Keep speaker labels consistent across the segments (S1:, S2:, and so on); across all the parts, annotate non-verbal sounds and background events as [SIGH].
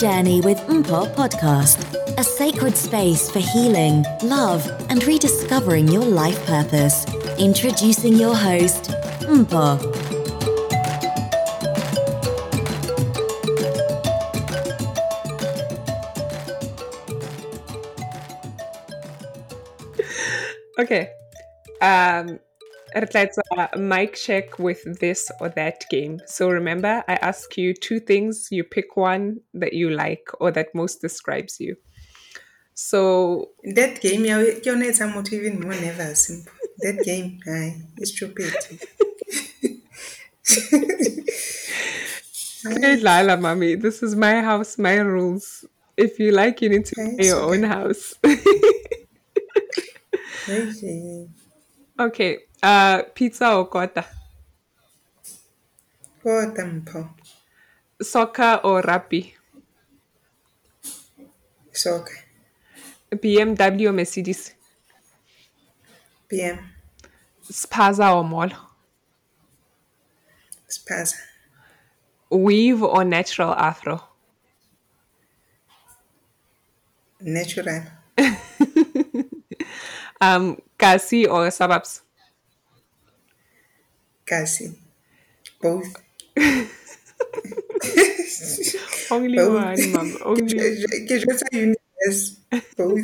S1: Journey with Mpo podcast, a sacred space for healing, love, and rediscovering your life purpose. Introducing your host, Mpo.
S2: Let's uh, mic check with this or that game. So remember, I ask you two things. You pick one that you like or that most describes you. So
S3: that game ya ke yone e etsang motho even more nervous that game hai is stupid [LAUGHS]
S2: Hey, Lila, mommy, this is my house, my rules. If you like, you need to
S3: Okay,
S2: play your own house. [LAUGHS]
S3: Hey,
S2: okay. Uh, pizza or kota?
S3: kota mpho
S2: Soccer or rugby?
S3: soccer
S2: BMW or Mercedes?
S3: PM
S2: Spaza or mall?
S3: spaza
S2: Weave or natural afro?
S3: natural [LAUGHS]
S2: Um, kasi or suburbs?
S3: Kasi both [LAUGHS]
S2: Only
S3: both
S2: one, mom. Only
S3: ke jwetsa universe both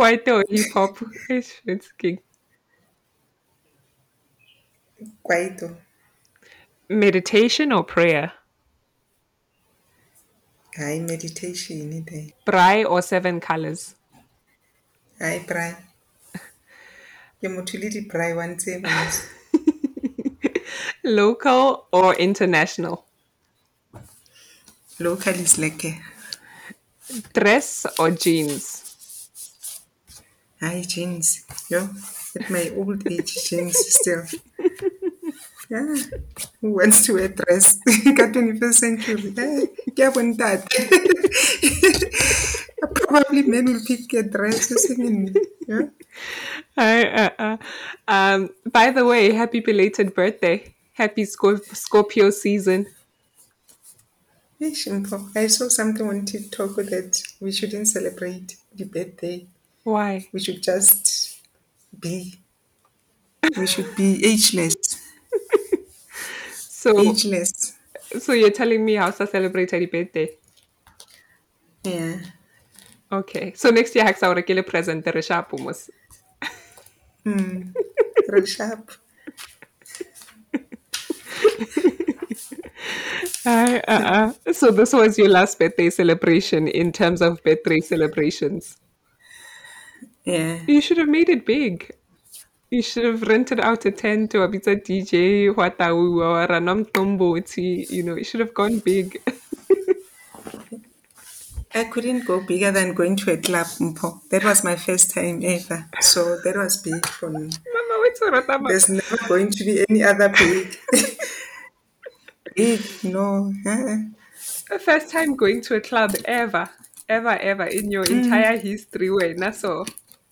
S2: kwaito or hip hop. King.
S3: kwaito
S2: Meditation or prayer?
S3: hai meditation
S2: Braai or seven colors?
S3: braai ke motho le di-braai one mos [LAUGHS]
S2: Local or international?
S3: local is lekker
S2: Dress or jeans?
S3: Hi, jeans. Yo, at my old age, jeans still. Yeah. Who wants to wear dress? [LAUGHS] Got 21st century. Eh, ke ya bontate. [LAUGHS] [LAUGHS] Probably men will pick a dress something. Yeah.
S2: Uh, uh, uh. Um, by the way, happy belated birthday. Happy Scor- Scorpio season.
S3: I saw something on TikTok that we shouldn't celebrate the birthday.
S2: Why?
S3: We should just be. We should be ageless.
S2: So,
S3: Ageless.
S2: so you're telling me how to celebrate a birthday?
S3: Yeah.
S2: Okay. So next year, Haxa or kile present the reshapu mos.
S3: Real [LAUGHS] sharp.
S2: Uh, uh, uh. So this was your last birthday celebration in terms of birthday celebrations.
S3: Yeah.
S2: You should have made it big. You should have rented out a tent to a pizza DJ, Watawu, or Ranam. You know, you should have gone big. [LAUGHS]
S3: I couldn't go bigger than going to a club, Mpo. That was my first time ever. So that was big for me.
S2: Mama, what's Ratama?
S3: There's never going to be any other big. [LAUGHS] big, no. Uh-uh.
S2: The first time going to a club ever, ever, ever in your mm. entire history. Wait, that's all.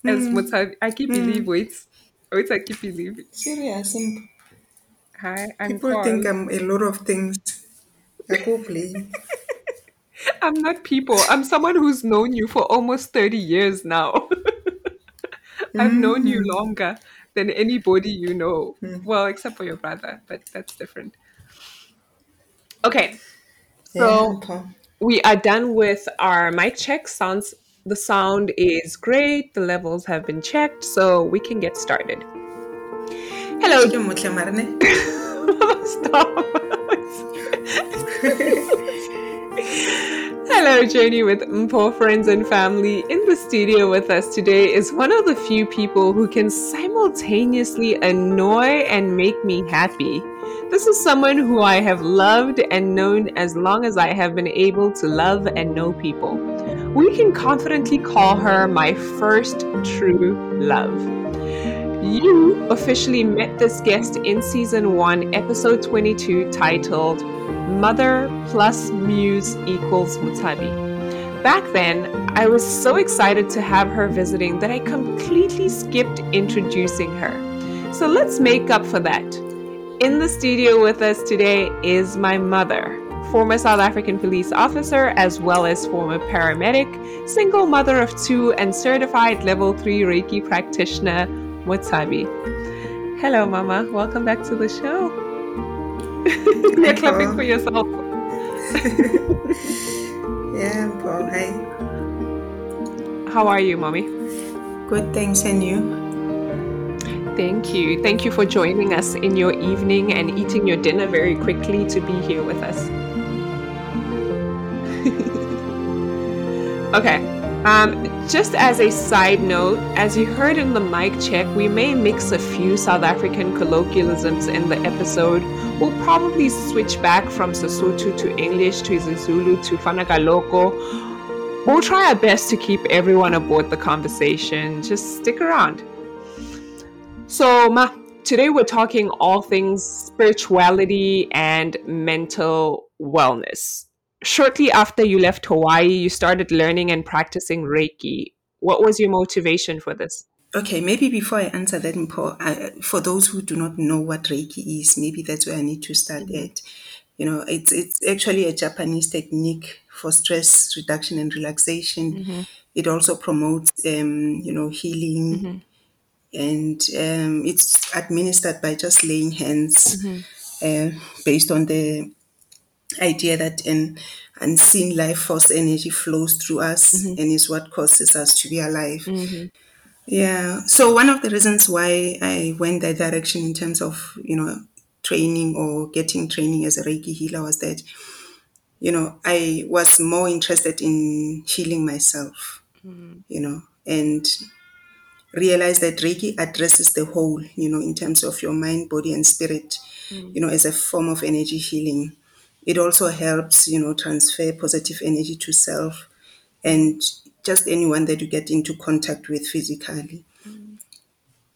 S2: As mm. much as I keep mm. believe, wait, wait, I keep believe.
S3: Serious, Mpo.
S2: Hi, I'm
S3: People think I'm a lot of things. I go play. [LAUGHS]
S2: I'm not people. I'm someone who's known you for almost 30 years now. [LAUGHS] I've known you mm. longer than anybody you know. Mm. Well, except for your brother, but that's different. Okay.
S3: Yeah,
S2: So
S3: Mpo.
S2: we are done with our mic check. Sounds the sound is great. The levels have been checked, so we can get started. Hello.
S3: Ke motle mare ne? [LAUGHS]
S2: Stop. [LAUGHS] Hello, Journey with Mpo friends and family. In the studio with us today is one of the few people who can simultaneously annoy and make me happy. This is someone who I have loved and known as long as I have been able to love and know people. We can confidently call her my first true love. You officially met this guest in season 1, episode 22, titled Mother plus Muse equals Mutabi. Back then, I was so excited to have her visiting that I completely skipped introducing her. So let's make up for that. In the studio with us today is my mother, former South African police officer, as well as former paramedic, single mother of two, and certified level 3 Reiki practitioner, Mutabi. Hello, Mama. Welcome back to the show. You're clapping for yourself. [LAUGHS]
S3: yeah, Paul. Hi.
S2: How are you, mommy?
S3: Good, thanks, and you?
S2: Thank you. Thank you for joining us in your evening and eating your dinner very quickly to be here with us. [LAUGHS] okay. Um, just as a side note, as you heard in the mic check, we may mix a few South African colloquialisms in the episode. We'll probably switch back from Sesotho to English to isiZulu to Fanagaloko. We'll try our best to keep everyone aboard the conversation. Just stick around. So, Ma, today we're talking all things spirituality and mental wellness shortly after you left Hawaii, you started learning and practicing Reiki. What was your motivation for this?
S3: Okay, maybe before I answer that, Mpo, I, for those who do not know what Reiki is, maybe that's where I need to start mm-hmm. at. You know, it's it's actually a Japanese technique for stress reduction and relaxation. Mm-hmm. It also promotes, um, you know, healing, mm-hmm. and um, it's administered by just laying hands, mm-hmm. uh, based on the idea that an unseen life force energy flows through us mm-hmm. and is what causes us to be alive. Yeah. So one of the reasons why I went that direction in terms of, you know, training or getting training as a Reiki healer was that, you know, I was more interested in healing myself, mm-hmm. you know, and realize that Reiki addresses the whole, you know, in terms of your mind, body, and spirit, mm. you know, as a form of energy healing. It also helps, you know, transfer positive energy to self and just anyone that you get into contact with physically. Mm.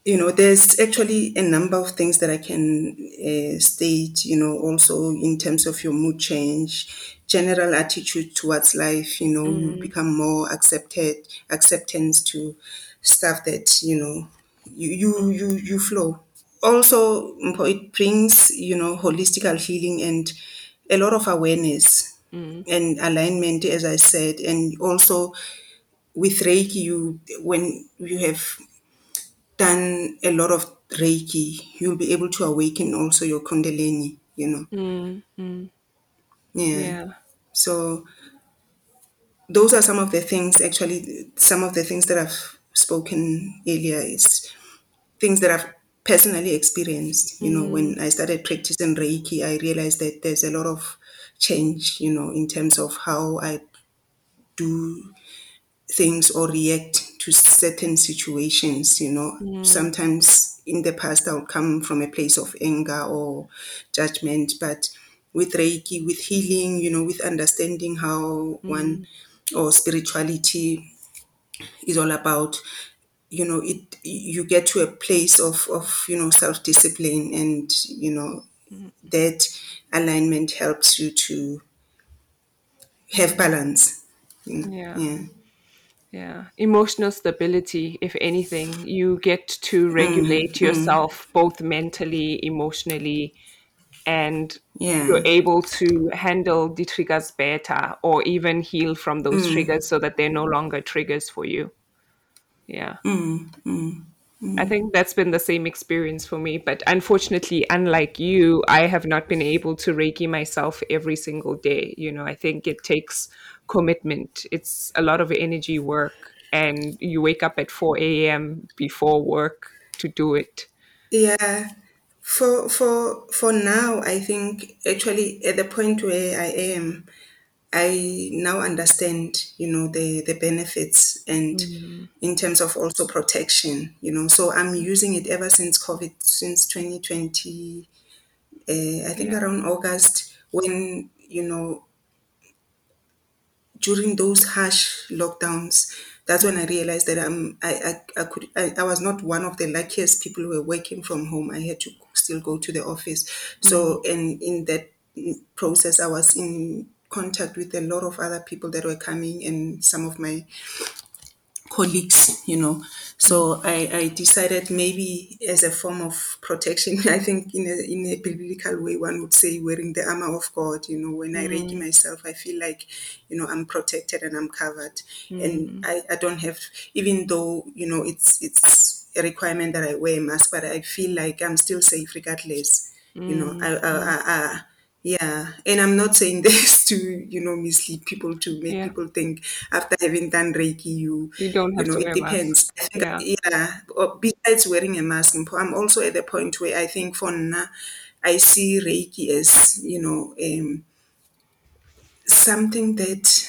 S3: You know, there's actually a number of things that I can uh, state, you know, also in terms of your mood change, general attitude towards life, you know, mm. become more accepted, acceptance to stuff that, you know, you, you, you, you flow. Also, it brings, you know, holistical healing and a lot of awareness mm. and alignment, as I said, and also with Reiki, you when you have done a lot of Reiki, you'll be able to awaken also your Kundalini. You know. Mm, mm. Yeah. yeah. So those are some of the things. Actually, some of the things that I've spoken earlier is things that I've personally experienced. You know, when mm. I started practicing Reiki, I realized that there's a lot of change, you know, in terms of how I do things or react to certain situations, you know. Mm. Sometimes in the past I'll come from a place of anger or judgment, but with Reiki, with healing, you know, with understanding how mm. one or spirituality is all about you know it you get to a place of of you know self discipline and you know that alignment helps you to have balance
S2: yeah yeah yeah emotional stability if anything you get to mm, regulate mm yourself both mentally emotionally and yeah. you're able to handle the triggers better or even heal from those mm. triggers so that they're no longer triggers for you yeah. Mm, mm, mm. I think that's been the same experience for me. But unfortunately, unlike you, I have not been able to Reiki myself every single day. You know, I think it takes commitment, it's a lot of energy work, and you wake up at 4 a.m. before work to do it.
S3: Yeah. For for for now, I think actually at the point where I am, I now understand, you know, the the benefits and
S2: Mm.
S3: in terms of also protection, you know. So I'm using it ever since COVID, since 2020. Uh, I think
S2: Yeah.
S3: around August when you know during those harsh lockdowns. That's when I realized that I'm I I, I could I, I was not one of the luckiest people who were working from home. I had to still go to the office. So mm-hmm. and in that process, I was in contact with a lot of other people that were coming and some of my colleagues, you know. So I, I decided maybe as a form of protection, [LAUGHS] I think in a, in a biblical way, one would say wearing the armor of God, you know, when I reiki mm. myself, I feel like, you know, I'm protected and I'm covered. And mm. I, I don't have, even though, you know, it's, it's a requirement that I wear a mask, but I feel like I'm still safe regardless. You know, mm, I, I, I, I yeah, and I'm not saying [LAUGHS] this to you know mislead people to make
S2: Yeah.
S3: people think after having done Reiki you
S2: You don't
S3: you
S2: have
S3: know
S2: to
S3: it
S2: wear a mask.
S3: depends. I think
S2: Yeah.
S3: yeah. or Besides wearing a mask, I'm also at the point where I think for now I see Reiki as you know um, something that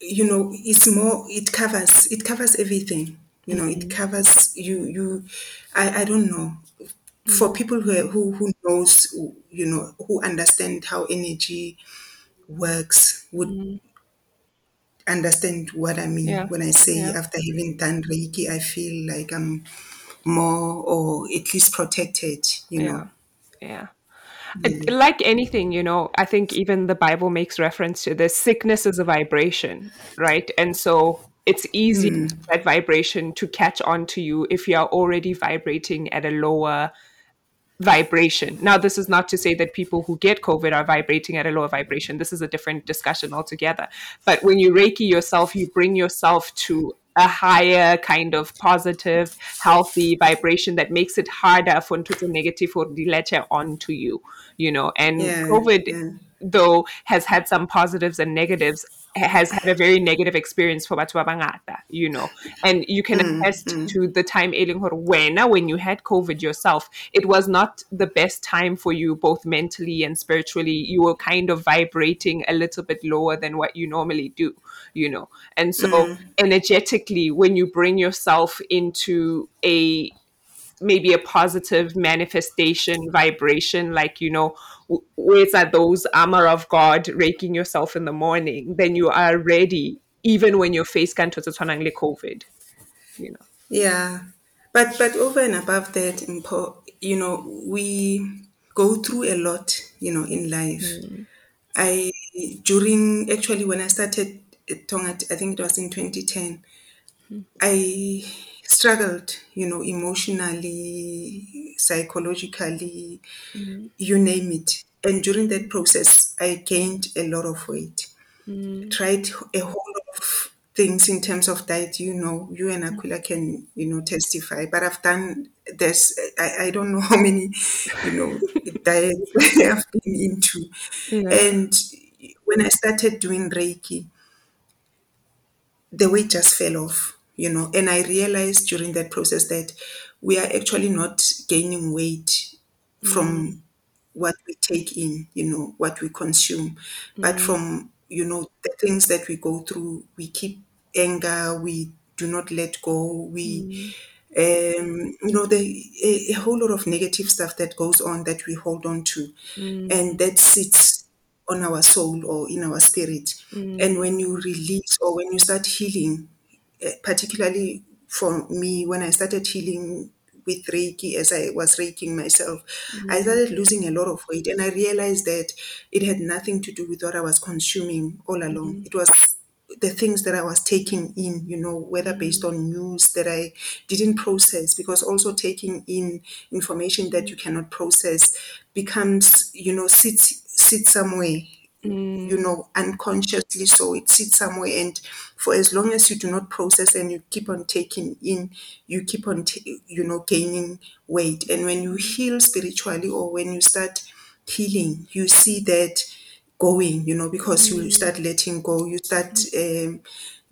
S3: you know it's more it covers it covers everything. You know it covers you you I I don't know for mm. people who who who knows you know who understand how energy works would mm. understand what I mean
S2: Yeah.
S3: when I say
S2: Yeah.
S3: after having done Reiki, I feel like I'm more or at least protected, you
S2: Yeah.
S3: know.
S2: Yeah. It- mm. like anything, you know, I think even the Bible makes reference to this sickness is a vibration, right? And so it's easy for that vibration to catch on to you if you are already vibrating at a lower vibration. Now, this is not to say that people who get COVID are vibrating at a lower vibration. This is a different discussion altogether. But when you Reiki yourself, you bring yourself to a higher kind of positive, healthy vibration that makes it harder for the negative or the letter onto you, you know. And
S3: Yeah,
S2: COVID,
S3: yeah.
S2: though, has had some positives and negatives, has had a very negative experience for batho ba bangata, you know. And you can mm, attest mm. to the time e leng wena, when you had COVID yourself, it was not the best time for you, both mentally and spiritually. You were kind of vibrating a little bit lower than what you normally do, you know. And so, mm. energetically, when you bring yourself into a maybe a positive manifestation vibration like you know where's that those armor of god Reiking yourself in the morning then you are ready even when your face can't tshwanang le covid you know
S3: Yeah. But but over and above that, you know, we go through a lot, you know, in life. Mm. I during actually when I started eh, at Tonga, I think it was in 2010, mm. I struggled, you know, emotionally, psychologically, mm-hmm. you name it. And during that process, I gained a lot of weight. Mm-hmm. Tried a whole lot of things in terms of diet. You know, you and mm-hmm. Aquila can, you know, testify. But I've done this. I, I don't know [LAUGHS] how many, you know, diets [LAUGHS] I've been into.
S2: Yeah.
S3: And when I started doing Reiki, the weight just fell off, you know. And I realized during that process that we are actually not gaining weight from mm-hmm. what we take in, you know, what we consume, but mm-hmm. from, you know, the things that we go through. We keep anger, we do not let go, we, mm-hmm. um, you know, the, a, a whole lot of negative stuff that goes on that we hold on to. And that sits on our soul or in our spirit. And when you release or when you start healing, Eh, particularly for me, when I started healing with Reiki, as I was Reiking myself, I mm-hmm. started losing a lot of weight. And I realized that it had nothing to do with what I was consuming all along. Mm-hmm. It was the things that I was taking in, you know, whether based mm-hmm. on news that I didn't process, because also taking in information that you cannot process becomes, you know, sits sits somewhere, you know, unconsciously. So it sits somewhere, and for as long as you do not process and you keep on taking in, you keep on, ta- you know, gaining weight. And when you heal spiritually, or when you start healing, you see that going, you know, because you mm. start letting go, you start mm. um,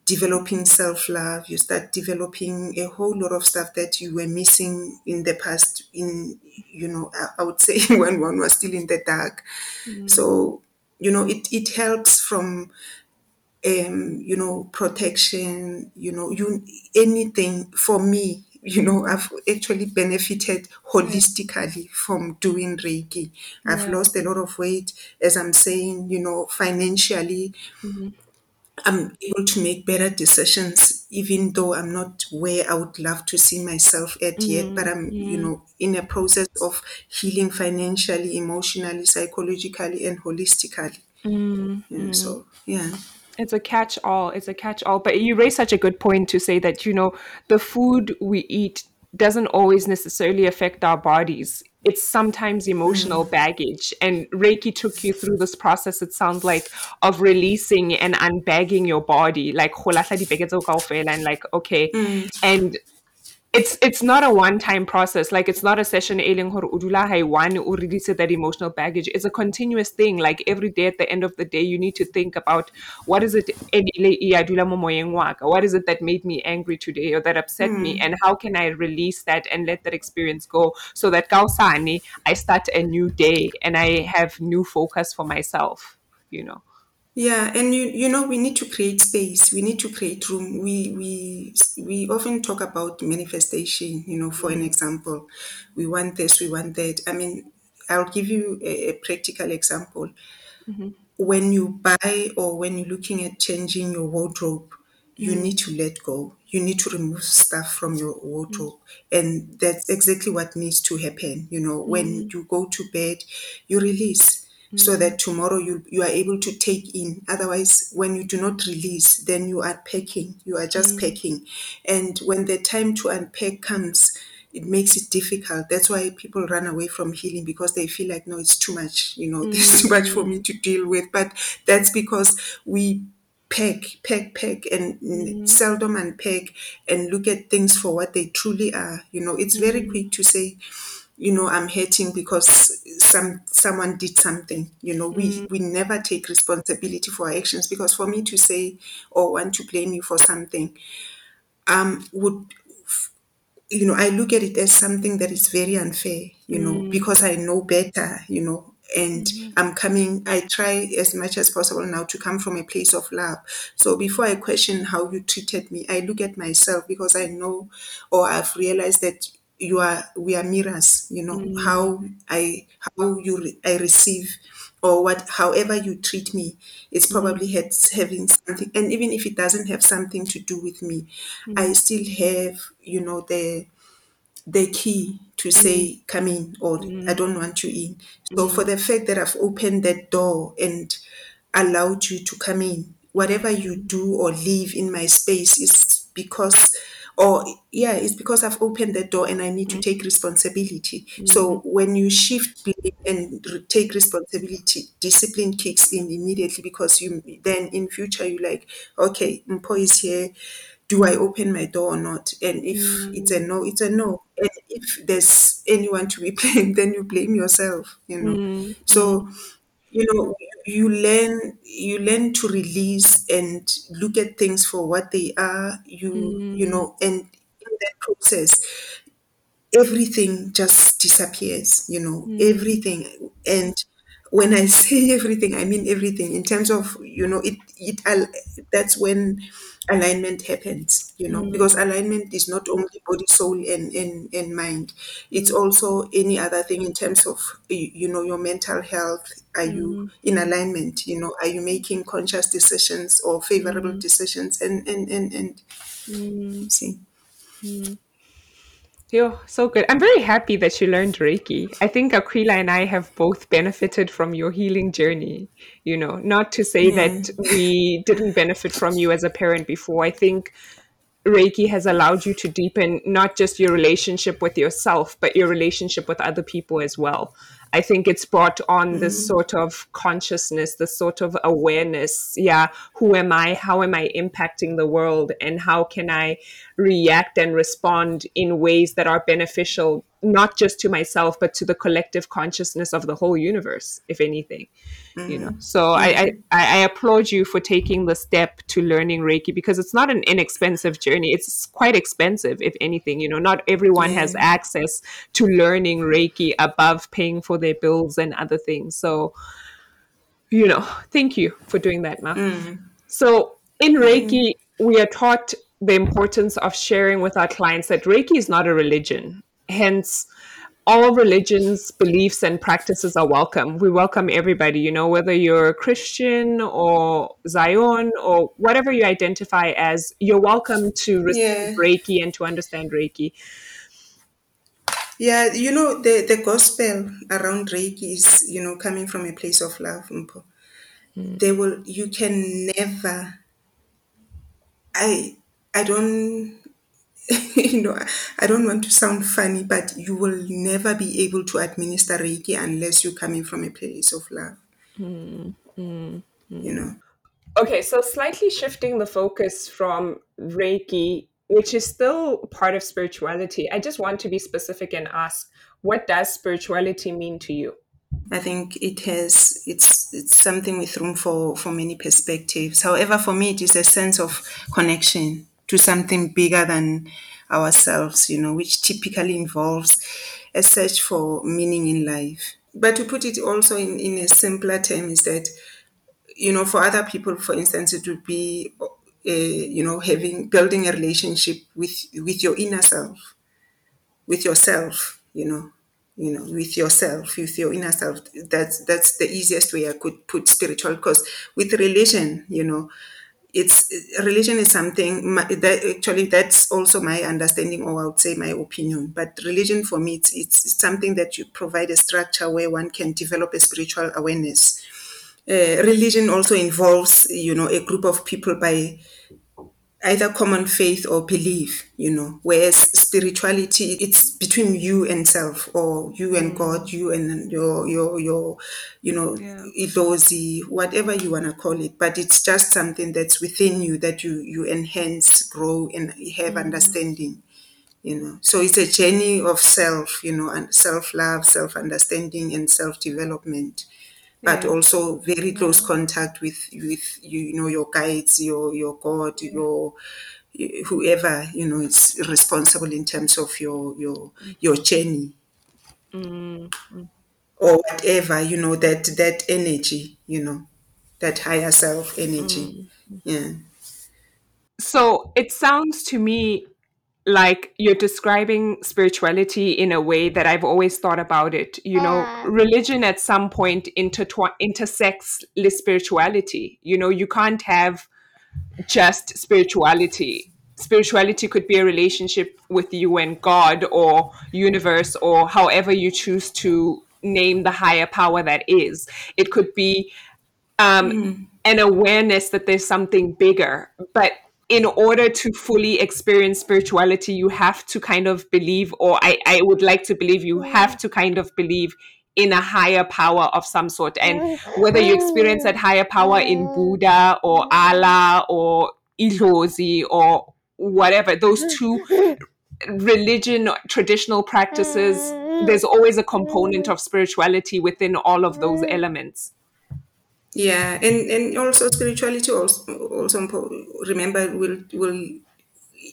S3: developing self love, you start developing a whole lot of stuff that you were missing in the past. In you know, I, I would say [LAUGHS] when one was still in the dark. Mm. So you know, it, it helps from um, you know, protection, you know, you anything for me, you know, I've actually benefited holistically from doing Reiki. I've
S2: Yeah.
S3: lost a lot of weight, as I'm saying, you know, financially.
S2: Mm-hmm.
S3: I'm able to make better decisions, even though I'm not where I would love to see myself at yet. But I'm, you
S2: Mm-hmm.
S3: know, in a process of healing financially, emotionally, psychologically, and holistically.
S2: Mm-hmm.
S3: so yeah.
S2: It's a catch all. It's a catch all. But you raise such a good point to say that, you know, the food we eat doesn't always necessarily affect our bodies. It's sometimes emotional mm. baggage. And Reiki took you through this process, it sounds like, of releasing and unbagging your body. Like, go lahla dibeke tseo kaofela and like, okay. Mm. And it's it's not a one time process. Like it's not a session e leng gore o dula ha one o release that emotional baggage. It's a continuous thing. Like every day at the end of the day you need to think about what is it bile a dula mo moyeng wa ka? what is it that made me angry today or that upset me? Hmm. And how can i release that and let that experience go so that kaosane i start a new day and i have new focus for myself you know
S3: Yeah, and you you know we need to create space. We need to create room. We we we often talk about manifestation. You know, for an example, we want this, we want that. I mean, I'll give you a, a practical example.
S2: mm-hmm.
S3: When you buy or when you're looking at changing your wardrobe, you
S2: Mm-hmm.
S3: need to let go. You need to remove stuff from your wardrobe, and that's exactly what needs to happen. You know, when you go to bed, you release so mm-hmm. that tomorrow you you are able to take in. Otherwise when you do not release then you are packing. You are just mm. packing. And when the time to unpack comes it makes it difficult. That's why people run away from healing because they feel like no it's too much. You know [LAUGHS] there's too much for mm-hmm. me to deal with. But that's because we pack, pack, pack, and mm-hmm. seldom unpack and look at things for what they truly are. You know, it's very quick to say, you know, I'm hurting because some someone did something. You know, we mm. we never take responsibility for our actions because for me to say or want to blame you for something, um, would you know, I look at it as something that is very unfair, you know, mm. because I know better, you know, and mm-hmm. I'm coming, I try as much as possible now to come from a place of love. So before I question how you treated me, I look at myself because I know or I've realized that you are we are mirrors you know mm. how i how you re- i receive or what however you treat me it's mm. probably had, having something and even if it doesn't have something to do with me i mm. still have you know the the key to say come in or i don't want you in. So for the fact that i've opened that door and allowed you to come in whatever you do or leave in my space is because or yeah it's because i've opened the door and i need to mm. take responsibility. Mm. So when you shift and take responsibility discipline kicks in immediately because you then in future you like okay mpo is here. Do I open my door or not? And if it's a mm. no, it's a no. And if there's anyone to be [LAUGHS] blamed, then you blame yourself, you know. So, you know, you learn you learn to release and look at things for what they are, you you mm. know, and in that process, everything just disappears, you know, mm. everything. And when I [LAUGHS] say everything, I mean everything in terms of, you know, it, it, al- that's when alignment happens, you know, mm. because alignment is not only body, soul, and, and, and mind. It's also any other thing in terms of, you you know, your mental health. Are you mm. in alignment? You know, are you making conscious decisions or favorable mm. decisions? And, and, and, and see.
S2: Yo, so good. I'm very happy that you learned Reiki. I think Aquila and I have both benefited from your healing journey. You know, not to say that [LAUGHS] we didn't benefit from you as a parent before. I think Reiki has allowed you to deepen not just your relationship with yourself, but your relationship with other people as well. I think it's brought on this mm-hmm. sort of consciousness, this sort of awareness. Yeah, who am I? How am I impacting the world? And how can I react and respond in ways that are beneficial, not just to myself, but to the collective consciousness of the whole universe, if anything? You know, so mm-hmm. I, I, I applaud you for taking the step to learning Reiki because it's not an inexpensive journey. It's quite expensive, if anything. You know, not everyone has access to learning Reiki above paying for their bills and other things. So you know, thank you for doing that, Ma. Mm. So in mm-hmm. Reiki, we are taught the importance of sharing with our clients that Reiki is not a religion. Hence, all religions, beliefs, and practices are welcome. We welcome everybody, you know, whether you're a Christian or Zion or whatever you identify as, you're welcome to receive
S3: Yeah.
S2: Reiki and to understand Reiki.
S3: Yeah, you know, the, the gospel around Reiki is, you know, coming from a place of love, Mpo. Hmm. They will, you can never, I, I don't, [LAUGHS] you know, I don't want to sound funny, but you will never be able to administer Reiki unless you're coming from a place of love. You know,
S2: Okay, so slightly shifting the focus from Reiki, which is still part of spirituality, I just want to be specific and ask what does spirituality mean to you?
S3: I think it has it's it's something with room for for many perspectives. However, for me, it is a sense of connection to something bigger than ourselves. You know, which typically involves a search for meaning in life. But to put it also in in a simpler term is that you know for other people, for instance, it would be uh, you know having building a relationship with with your inner self with yourself, you know, you know, with yourself, with your inner self. That's that's the easiest way I could put spiritual. Because with religion, you know, it's religion is something that actually that's also my understanding, or I would say my opinion. But religion for me, it's, it's it's something that you provide a structure where one can develop a spiritual awareness. Uh, religion also involves, you know, a group of people by either common faith or belief, you know, whereas spirituality it's between you and self or you and mm. God, you and your your your you know,
S2: Yeah.
S3: whatever you wanna call it. But it's just something that's within you that you you enhance, grow and have mm-hmm. understanding. You know. So it's a journey of self, you know, and self love, self understanding and self development but
S2: Yeah.
S3: also very close contact with with you, you know your guides your your god your whoever you know is responsible in terms of your your mm. your journey. Mm-hmm. Or whatever you know that that energy you know that higher self energy. Mm-hmm. Yeah.
S2: So it sounds to me like you're describing spirituality in a way that I've always thought about it. You know, religion at some point intertwi- intersects with spirituality. You know, you can't have just spirituality. Spirituality could be a relationship with you and God or universe or however you choose to name the higher power that is. It could be um, an awareness that there's something bigger. But in order to fully experience spirituality, you have to kind of believe, or I, I would like to believe, you have to kind of believe in a higher power of some sort. And whether you experience that higher power in Buddha or Allah or Ilozi or whatever, those [LAUGHS] two religion traditional practices mm-hmm. there's always a mm-hmm. component of spirituality within all of those mm-hmm. elements
S3: yeah and and also spirituality also also remember will will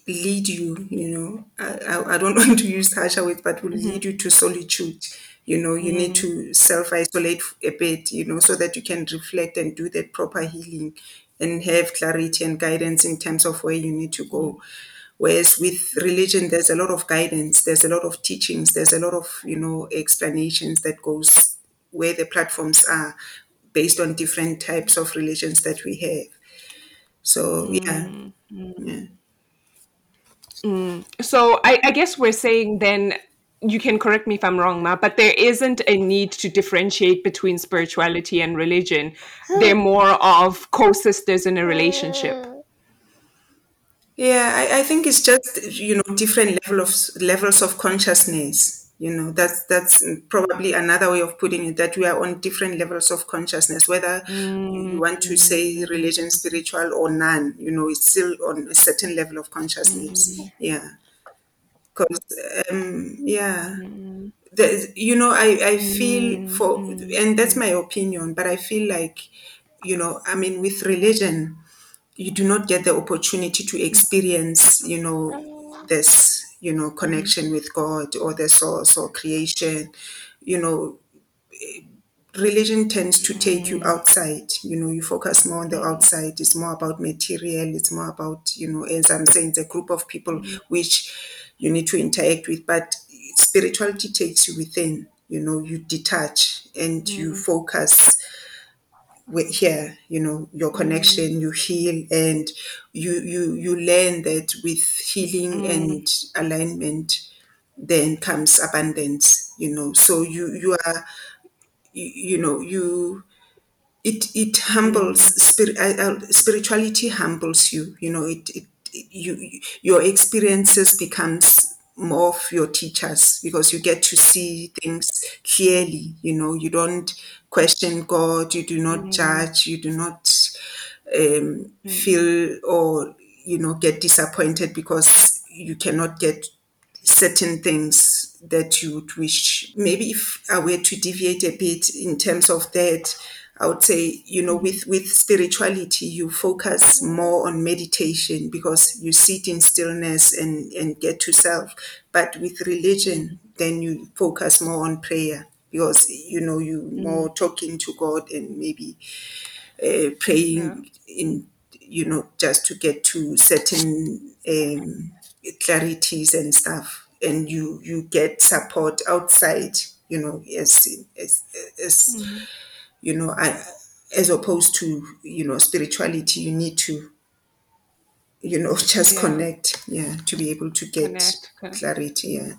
S3: lead you you know. I, I, I don't [LAUGHS] want to use harsher words but will mm-hmm. lead you to solitude. You know you need mm. to self-isolate a bit you know so that you can reflect and do that proper healing and have clarity and guidance in terms of where you need to go. Mm. Whereas with religion there's a lot of guidance there's a lot of teachings there's a lot of you know explanations that goes where the platforms are based on different types of religions that we have. So mm, yeah. Mm. yeah. Mm.
S2: So I, I guess we're saying then you can correct me if i'm wrong ma but there isn't a need to differentiate between spirituality and religion. They're more of co-sisters in a relationship.
S3: Yeah, I, I think it's just you know different level of levels of consciousness. You know, that's that's probably another way of putting it. That we are on different levels of consciousness. Whether you mm, want to mm. say religion, spiritual, or none, you know, it's still on a certain level of consciousness. Mm. Yeah, because um, yeah, the, you know, I I feel for, and that's my opinion, but I feel like, you know, I mean, with religion you do not get the opportunity to experience, you know, this, you know, mm-hmm. connection with God or the source or creation, you know, religion tends to take you mm-hmm. outside. You know you focus more on the mm-hmm. outside. It's more about material. It's more about you know as i'm saying it's a group of people which you need to interact with. But spirituality takes you within. You know you detach and you focus with here you know your connection you heal and you you you learn that with healing and alignment then comes abundance you know. So you you are you, you know you it it humbles spirit uh, uh, spirituality humbles you you know. It, it it- you your experiences becomes more of your teachers because you get to see things clearly you know. You don't question god you do not mm-hmm. judge you do not um, mm. feel or you know get disappointed because you cannot get certain things that you would wish. Maybe if I were to deviate a bit in terms of that, I would say, you know, mm-hmm. with, with spirituality, you focus more on meditation because you sit in stillness and, and get to self. But with religion, mm-hmm. then you focus more on prayer because, you know, you more talking to God and maybe uh, praying in you know just to get to certain um, clarities and stuff and you you get support outside you know as as, as you know I, as opposed to you know spirituality you need to you know [LAUGHS] just
S2: Yeah.
S3: connect yeah to be able to get
S2: Connect, connect.
S3: clarity yeah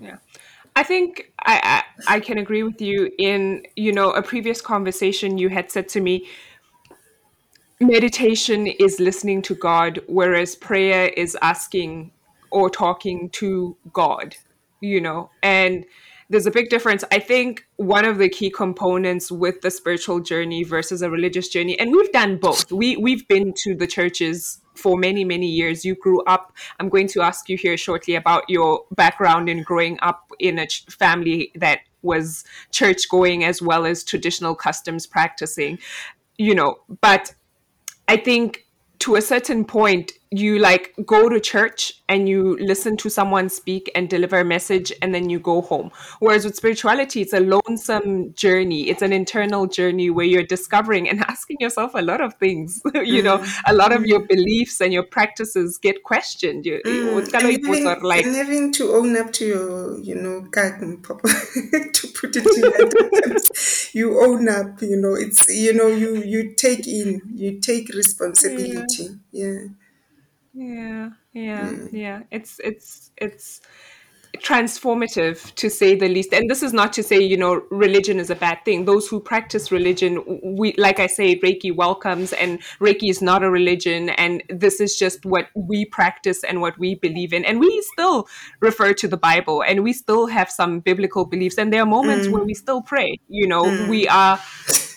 S2: Yeah. I think I, I I can agree with you in, you know, a previous conversation you had said to me, meditation is listening to God, whereas prayer is asking or talking to God, you know, and there's a big difference. I think one of the key components with the spiritual journey versus a religious journey, and we've done both. We we've been to the churches for many, many years. You grew up. I'm going to ask you here shortly about your background in growing up in a ch- family that was church going as well as traditional customs practicing, you know, but I think to a certain point, you like go to church and you listen to someone speak and deliver a message and then you go home. Whereas with spirituality, it's a lonesome journey. It's an internal journey where you're discovering and [LAUGHS] asking yourself a lot of things. [LAUGHS] you know, a lot of your beliefs and your practices get questioned. You,
S3: Mm,
S2: kind of
S3: having,
S2: like
S3: and to own up to your, you know, [LAUGHS] to put it in terms, you own up. You know, it's you know, you you take in, you take responsibility. Yeah,
S2: Yeah, yeah, yeah. Yeah. It's it's it's transformative to say the least. And this is not to say, you know, religion is a bad thing. Those who practice religion, we like I say, Reiki welcomes and Reiki is not a religion and this is just what we practice and what we believe in. And we still refer to the Bible and we still have some biblical beliefs and there are moments where mm. we still pray. You know, mm. we are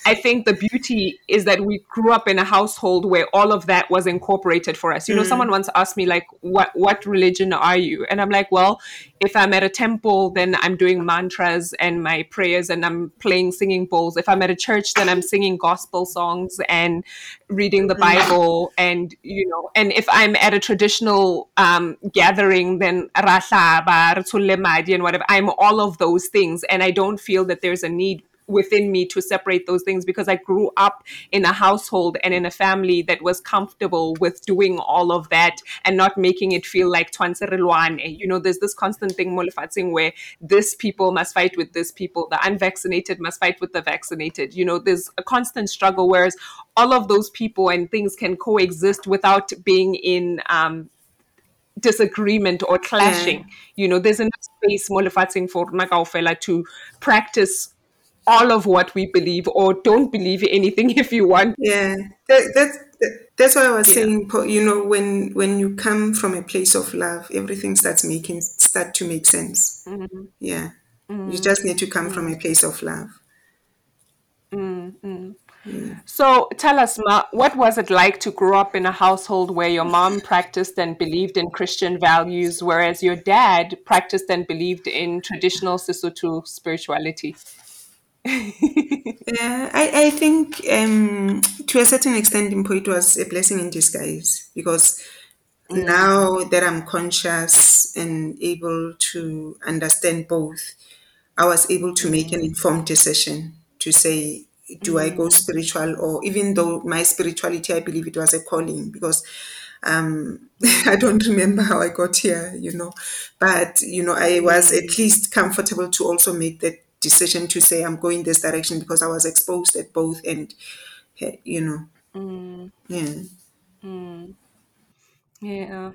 S2: I think the beauty is that we grew up in a household where all of that was incorporated for us. You know, someone once asked me like, "What what religion are you?" And I'm like, "Well, if I'm at a temple, then I'm doing mantras and my prayers, and I'm playing singing bowls. If I'm at a church, then I'm singing gospel songs and reading the Bible, and you know, and if I'm at a traditional um, gathering, then ruthulemadi, and whatever. I'm all of those things, and I don't feel that there's a need within me to separate those things because I grew up in a household and in a family that was comfortable with doing all of that and not making it feel like twanserelwane. You know, there's this constant thing molifatsing where this people must fight with this people, the unvaccinated must fight with the vaccinated. You know, there's a constant struggle, whereas all of those people and things can coexist without being in um, disagreement or clashing. You know, there's enough space molifatsing for rona to practice all of what we believe or don't believe anything [LAUGHS] if you want.
S3: yeah. That, that's that's why I was
S2: Yeah.
S3: saying. You know, when when you come from a place of love, everything starts making start to make sense. Mm-hmm. Yeah, you mm-hmm. just need to come from a mm-hmm. place of love.
S2: So tell us, Ma, what was it like to grow up in a household where your mom practiced and believed in Christian values, whereas your dad practiced and believed in traditional Sesotho spirituality? [LAUGHS]
S3: Yeah, I, I think um, to a certain extent, Mpo, it was a blessing in disguise because now that I'm conscious and able to understand both, I was able to make an informed decision to say, do I go spiritual or even though my spirituality, I believe it was a calling because um, [LAUGHS] I don't remember how I got here, you know, but you know, I was at least comfortable to also make that decision to say I'm going this direction because I was exposed at both and you know, mm. yeah. Mm.
S2: Yeah.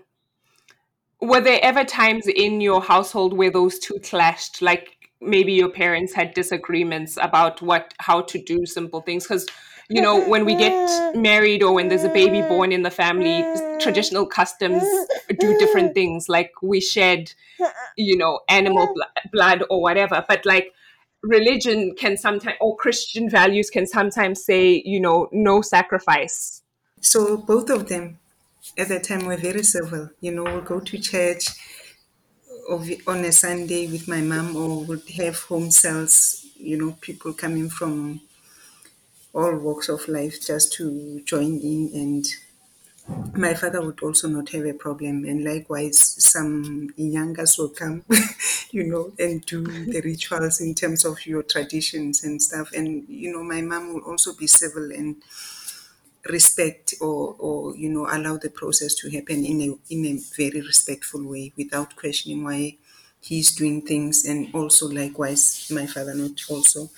S2: Were there ever times in your household where those two clashed? Like maybe your parents had disagreements about what how to do simple things because you know when we get [LAUGHS] married or when there's a baby born in the family traditional customs do different things like we shed [LAUGHS] you know animal bl- blood or whatever but like religion can sometimes or christian values can sometimes say you know no sacrifice
S3: So both of them at that time were very civil. You know, we'll go to church on a Sunday with my mom or would have home cells, you know, people coming from all walks of life just to join in and my father would also not have a problem and likewise some youngers will come [LAUGHS] you know and do the rituals in terms of your traditions and stuff. And you know my mom will also be civil and respect or, or you know allow the process to happen in a in a very respectful way without questioning why he's doing things. And also likewise my father not also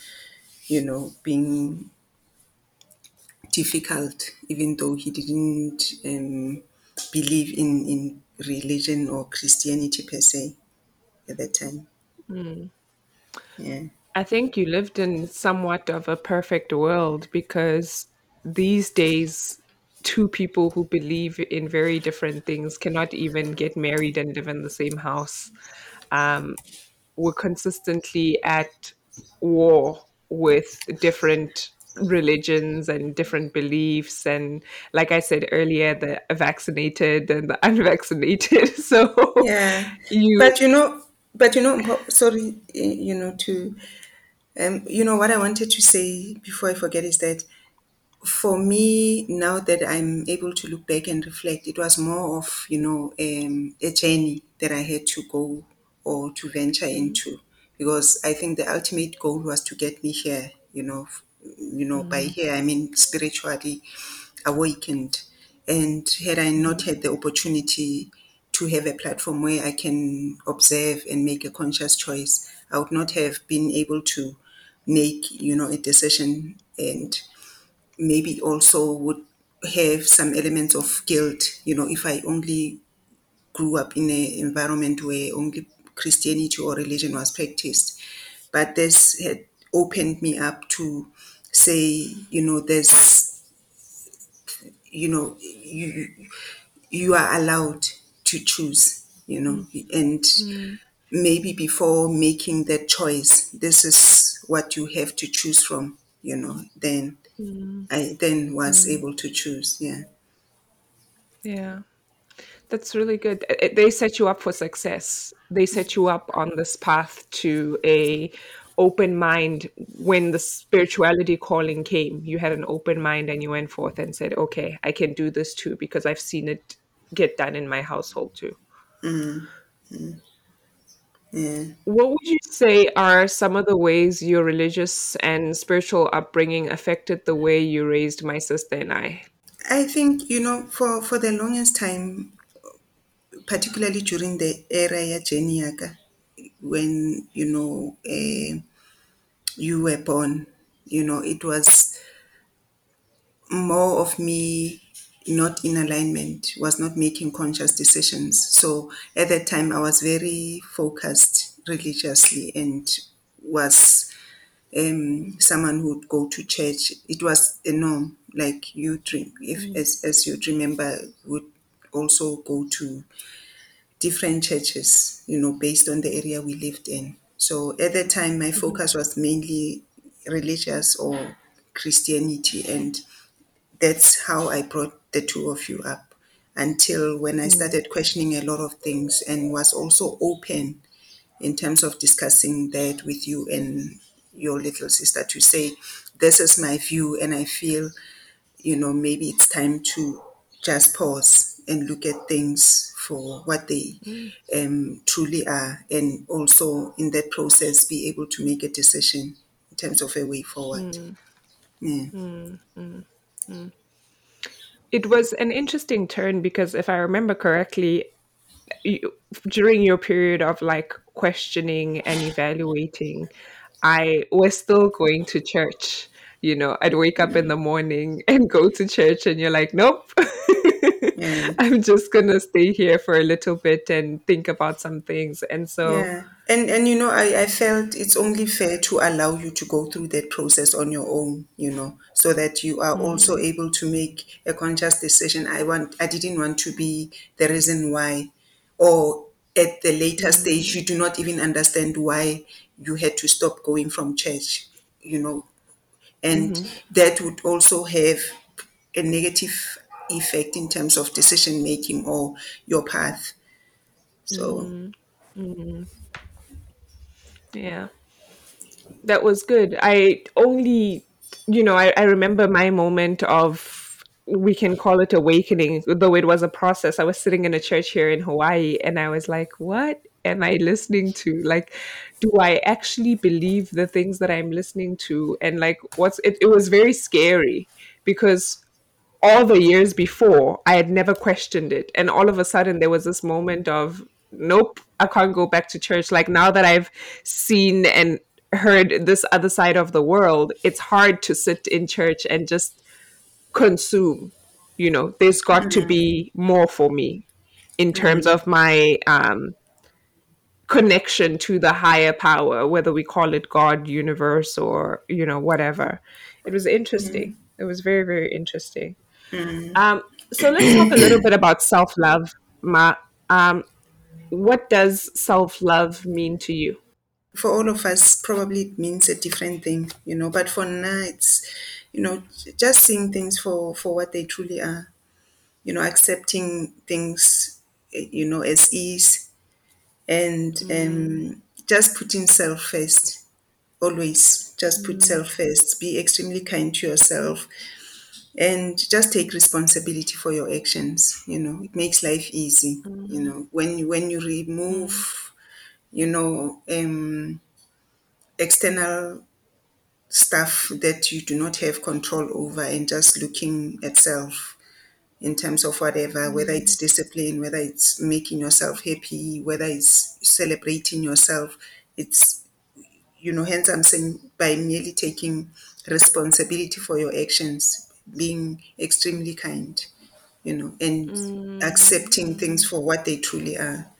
S3: you know being difficult even though he didn't um, believe in in religion or christianity per se at that time. Yeah.
S2: I think you lived in somewhat of a perfect world because these days, two people who believe in very different things cannot even get married and live in the same house. Um, we're consistently at war with different religions and different beliefs and like i said earlier the vaccinated and the [LAUGHS] unvaccinated. [LAUGHS] So
S3: yeah.
S2: you
S3: but you know but you know sorry you know to um you know what i wanted to say before i forget is that for me now that i'm able to look back and reflect it was more of you know um, a journey that i had to go or to venture into because i think the ultimate goal was to get me here you know you know by mm. here i mean spiritually awakened. And had i not had the opportunity to have a platform where i can observe and make a conscious choice i would not have been able to make you know a decision and maybe also would have some elements of guilt, you know, if I only grew up in an environment where only Christianity or religion was practiced. But this had opened me up to say, you know, there's, you know, you you are allowed to choose, you know, and maybe before making that choice, this is what you have to choose from, you know, then I then was able to choose. Yeah.
S2: Yeah, that's really good. Uh, uh, They set you up for success. They set you up on this path to a open mind when the spirituality calling came. You had an open mind and you went forth and said, "Okay, I can do this too because I've seen it get done in my household too." Mm-hmm. Mm-hmm.
S3: Yeah.
S2: What would you say are some of the ways your religious and spiritual upbringing affected the way you raised my sister and I?
S3: I think, you know, for, for the longest time, particularly during the era ya Jenny yaka, when, you know, uh, you were born, you know, it was more of me not in alignment, was not making conscious decisions. So at that time, I was very focused religiously and was um, someone who would go to church. It was a norm, like you dream, if as, as you remember, would also go to different churches, you know, based on the area we lived in. So at that time, my mm-hmm. focus was mainly religious or Christianity, and that's how I brought the two of you up until when I mm-hmm. started questioning a lot of things and was also open in terms of discussing that with you and your little sister to say, this is my view, and I feel, you know, maybe it's time to just pause and look at things for what they
S2: Mm.
S3: um, truly are, and also in that process be able to make a decision in terms of a way forward.
S2: Mm.
S3: Yeah.
S2: It was an interesting turn because if I remember correctly, you, during your period of like questioning and evaluating, I was still going to church. You know, I'd wake up in the morning and go to church, and you're like, nope, [LAUGHS]
S3: Yeah. Mm. [LAUGHS]
S2: I'm just gonna stay here for a little bit and think about some things. And so,
S3: Yeah. And and you know, I, I felt it's only fair to allow you to go through that process on your own, you know, so that you are mm. also able to make a conscious decision. I want I didn't want to be the reason why or at the later mm. stage you do not even understand why you had to stop going from church, you know. And mm-hmm. that would also have a negative effect in terms of decision making or your path. So mm-hmm. Mm-hmm.
S2: yeah. That was good. I only, you know, I, I remember my moment of, we can call it awakening, though it was a process. I was sitting in a church here in Hawaii and I was like, what am I listening to? Like, do I actually believe the things that I'm listening to? And like, what's it? It was very scary because all the years before, I had never questioned it. And all of a sudden, there was this moment of, nope, I can't go back to church. Like now that I've seen and heard this other side of the world, it's hard to sit in church and just consume. You know, there's got to be mm-hmm. more for me in terms mm-hmm. of my um, connection to the higher power, whether we call it God, universe, or, you know, whatever. It was interesting. Mm-hmm. It was very, very interesting. Um, so let's talk a little bit about self love, Ma. Um, what does self love mean to you?
S3: for all of us probably it means a different thing you know but for now it's you know just seeing things for for what they truly are you know accepting things eh, you know as is and um just putting self first always. Just put self first. Be extremely kind to yourself and just take responsibility for your actions you know. It makes life easy you know. When you when you remove you know um external stuff that you do not have control over and just looking at self in terms of whatever whether it's discipline whether it's making yourself happy whether it's celebrating yourself it's you know hence i'm saying by merely taking responsibility for your actions being extremely kind you know and accepting things for what they truly are.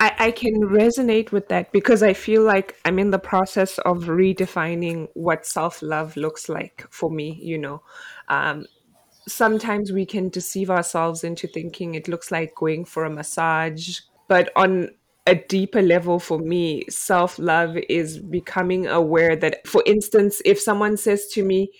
S2: I, I can resonate with that because I feel like I'm in the process of redefining what self love looks like for me, you know. Um, sometimes we can deceive ourselves into thinking it looks like going for a massage, but on a deeper level for me, self love is becoming aware that, for instance, if someone says to me,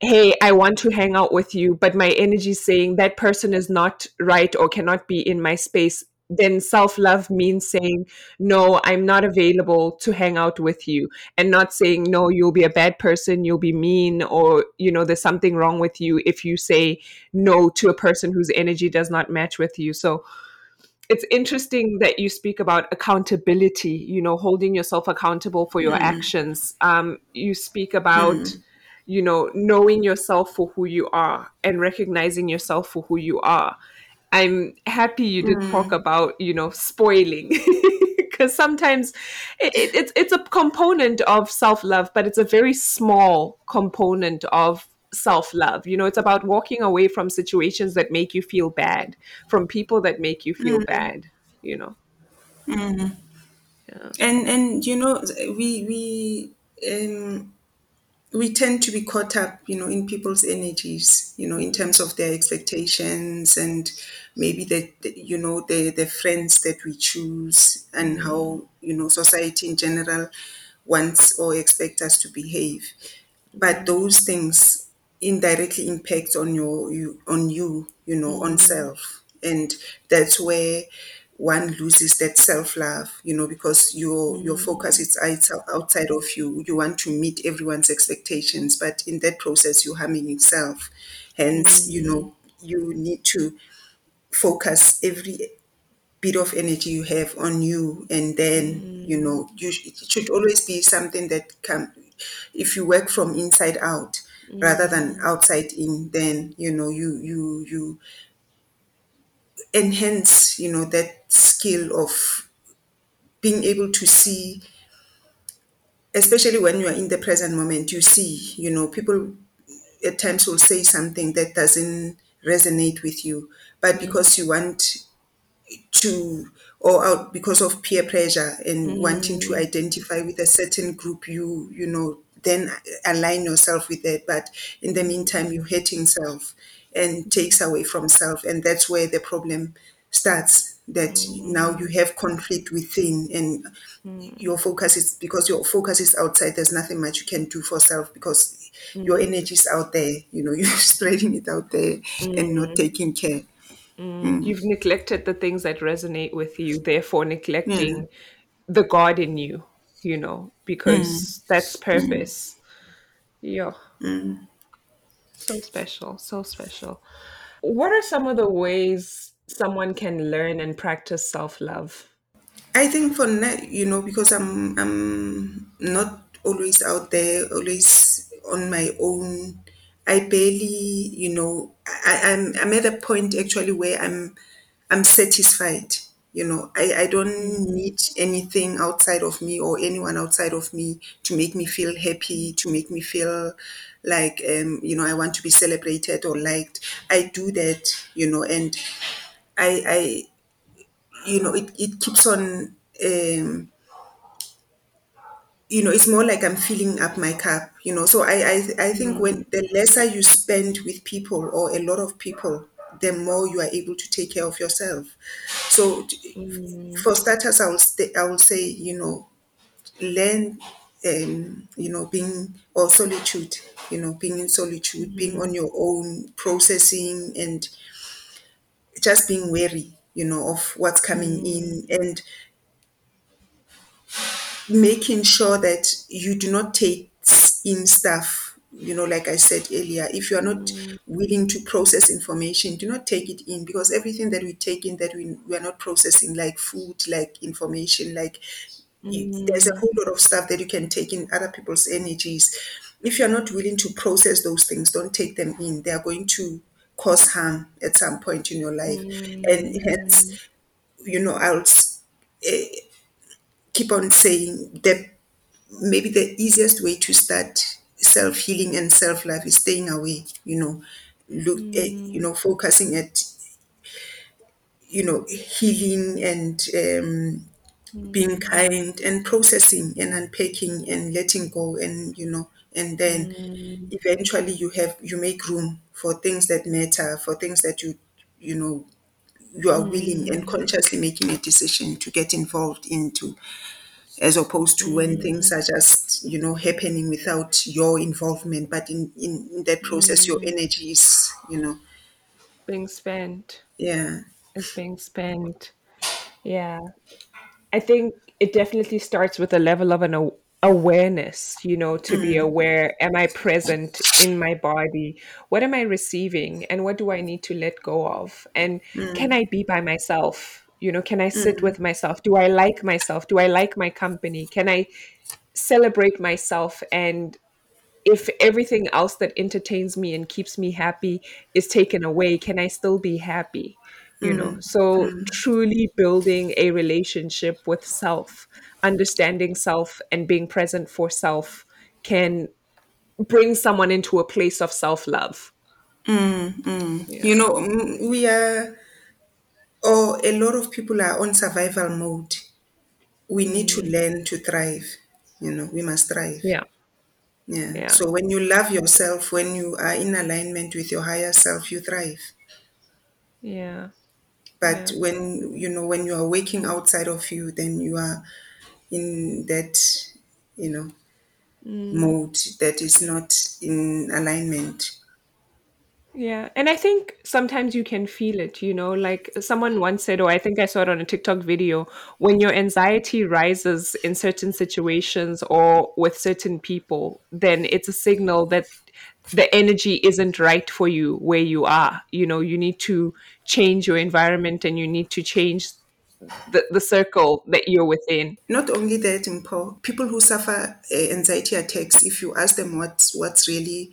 S2: hey, I want to hang out with you, but my energy is saying that person is not right or cannot be in my space, then self love means saying, no, I'm not available to hang out with you, and not saying, no, you'll be a bad person, you'll be mean, or, you know, there's something wrong with you if you say no to a person whose energy does not match with you. So, it's interesting that you speak about accountability you know holding yourself accountable for your mm-hmm. actions. Um, you speak about mm-hmm. you know knowing yourself for who you are and recognizing yourself for who you are. I'm happy you did mm. talk about you know spoiling [LAUGHS] because sometimes it, it, it's it's a component of self-love but it's a very small component of self-love. You know it's about walking away from situations that make you feel bad from people that make you feel mm. bad you know? Mm-hmm.
S3: And and you know we we um we tend to be caught up you know in people's energies you know in terms of their expectations and maybe the, the you know the the friends that we choose and mm. how you know society in general wants or expects us to behave. But mm. those things indirectly impact on your you on you you know on mm-hmm. self. And that's where one loses that self love, you know, because your your mm-hmm. focus is outs- outside of you. You want to meet everyone's expectations, but in that process, you're harming yourself. Hence, mm-hmm. you know, you need to focus every bit of energy you have on you and then you know you sh- it should always be something that can if you work from inside out rather than outside in then you know you you you enhance you know that skill of being able to see especially when you are in the present moment you see you know people at times will say something that doesn't resonate with you but mm. because you want to or out because of peer pressure and wanting to mm. identify with a certain group you you know then align yourself with that but in the meantime you're hating self and takes away from self and that's where the problem starts that mm. now you have conflict within and mm. your focus is because your focus is outside there's nothing much you can do for self because your mm. energy is out there you know [LAUGHS] you're spreading it out there and not taking care.
S2: You've neglected the things that resonate with you, therefore neglecting the God in you, you know, because mm. that's mm. purpose. Yeah. Mm. So special, so special. What are some of the ways someone can learn and practice self love?
S3: I think for now, you know, because I'm I'm not always out there, always on my own. I barely, you know, I, I'm I'm at a point actually where I'm I'm satisfied. You know, I, I don't need anything outside of me or anyone outside of me to make me feel happy, to make me feel like um, you know, I want to be celebrated or liked. I do that, you know, and I I you know it, it keeps on um you know it's more like i'm filling up my cup you know so i i, I think when the lesser you spend with people or a lot of people the more you are able to take care of yourself. So t- for starters i will st- i will say you know learn um you know being or solitude you know being in solitude being mm. on your own processing and just being wary you know of what's coming in mm. and making sure that you do not take in stuff you know like i said earlier if you are not willing to process information do not take it in because everything that we take in that we, we are not processing like food like information like you, there's a whole lot of stuff that you can take in other people's energies. If you're not willing to process those things don't take them in. They are going to cause harm at some point in your life. And hence you know i'll eh, keep on saying that maybe the easiest way to start self healing and self love is staying away. You know, look at you know focusing at you know healing and um, mm. being kind and processing and unpacking and letting go and you know and then mm. eventually you have you make room for things that matter for things that you you know you are willing and consciously making a decision to get involved into as opposed to when mm. things are just you know happening without your involvement but in in, in that process your mm. energy is you know
S2: Being spent
S3: yeah
S2: is being spent. Yeah. I think it definitely starts with a level of an aw- awareness, you know, to be mm. aware am I present in my body? What am I receiving? And what do I need to let go of? And can I be by myself? You know, can I sit mm-hmm. with myself? Do I like myself? Do I like my company? Can I celebrate myself and if everything else that entertains me and keeps me happy is taken away, can I still be happy? You know, mm-hmm. so mm-hmm. truly building a relationship with self, understanding self, and being present for self can bring someone into a place of self love.
S3: you know we are or a lot of people are on survival mode. We need to mm. learn to thrive you know we must thrive.
S2: Yeah,
S3: yeah.
S2: Yeah,
S3: so when you love yourself when you are in alignment with your higher self you thrive.
S2: Yeah,
S3: but
S2: yeah.
S3: when you know when you are waking outside of you then you are in that you know mm. mode that is not in alignment
S2: Yeah. And I think sometimes you can feel it, you know, like someone once said, or I think I saw it on a TikTok video, when your anxiety rises in certain situations or with certain people, then it's a signal that the energy isn't right for you where you are. You know, you need to change your environment and you need to change the, the circle that you're within.
S3: Not only that, people who suffer uh, anxiety attacks, if you ask them what's what's really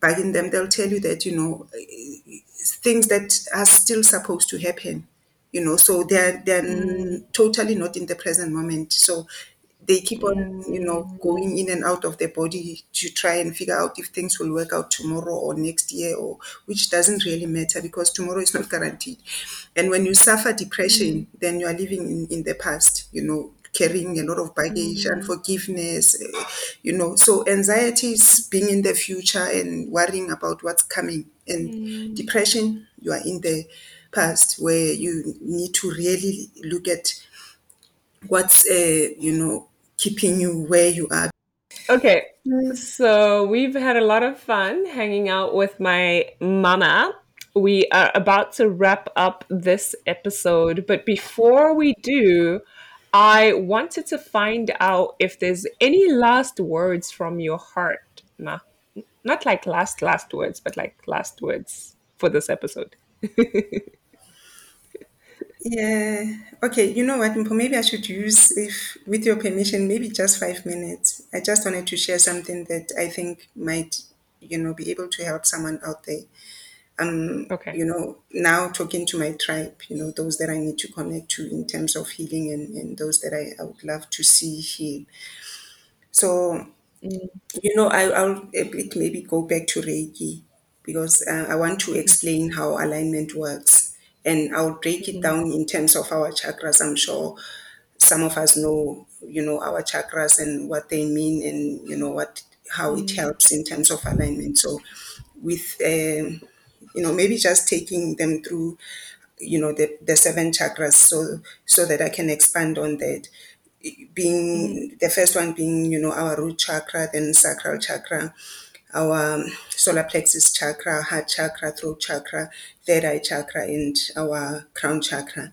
S3: bugging them, they'll tell you that you know things that are still supposed to happen. You know, so they're they're
S2: Mm,
S3: totally not in the present moment. So they keep on, you know, going in and out of their body to try and figure out if things will work out tomorrow or next year, or which doesn't really matter because tomorrow is not guaranteed. And when you suffer
S2: mm,
S3: depression, then you are living in, in the past, you know, carrying a lot of baggage,
S2: mm,
S3: unforgiveness, eh, you know. So anxiety is being in the future and worrying about what's coming. And
S2: mm.
S3: depression, you are in the past where you need to really look at what's uh, you know keeping you where you are
S2: Okay, so we've had a lot of fun hanging out with my mama. We are about to wrap up this episode, but before we do, I wanted to find out if there's any last words from your heart, Ma. Not like last last words, but like last words for this episode. [LAUGHS]
S3: yeah okay you know what maybe i should use if with your permission maybe just five minutes i just wanted to share something that i think might you know be able to help someone out there um
S2: Okay.
S3: you know now talking to my tribe you know those that i need to connect to in terms of healing and, and those that I, I would love to see heal so
S2: Mm,
S3: You know, I, I'll a bit maybe go back to Reiki because uh, I want to
S2: mhm,
S3: explain how alignment works. And I'll break it
S2: mhm,
S3: down in terms of our chakras. I'm sure some of us know, you know, our chakras and what they mean and, you know, what how it
S2: mm,
S3: helps in terms of alignment. So with, um, you know, maybe just taking them through you know the, the seven chakras so so that i can expand on that. Being the first one being you know our root chakra then sacral chakra our um, solar plexus chakra heart chakra throat chakra third eye chakra and our crown chakra.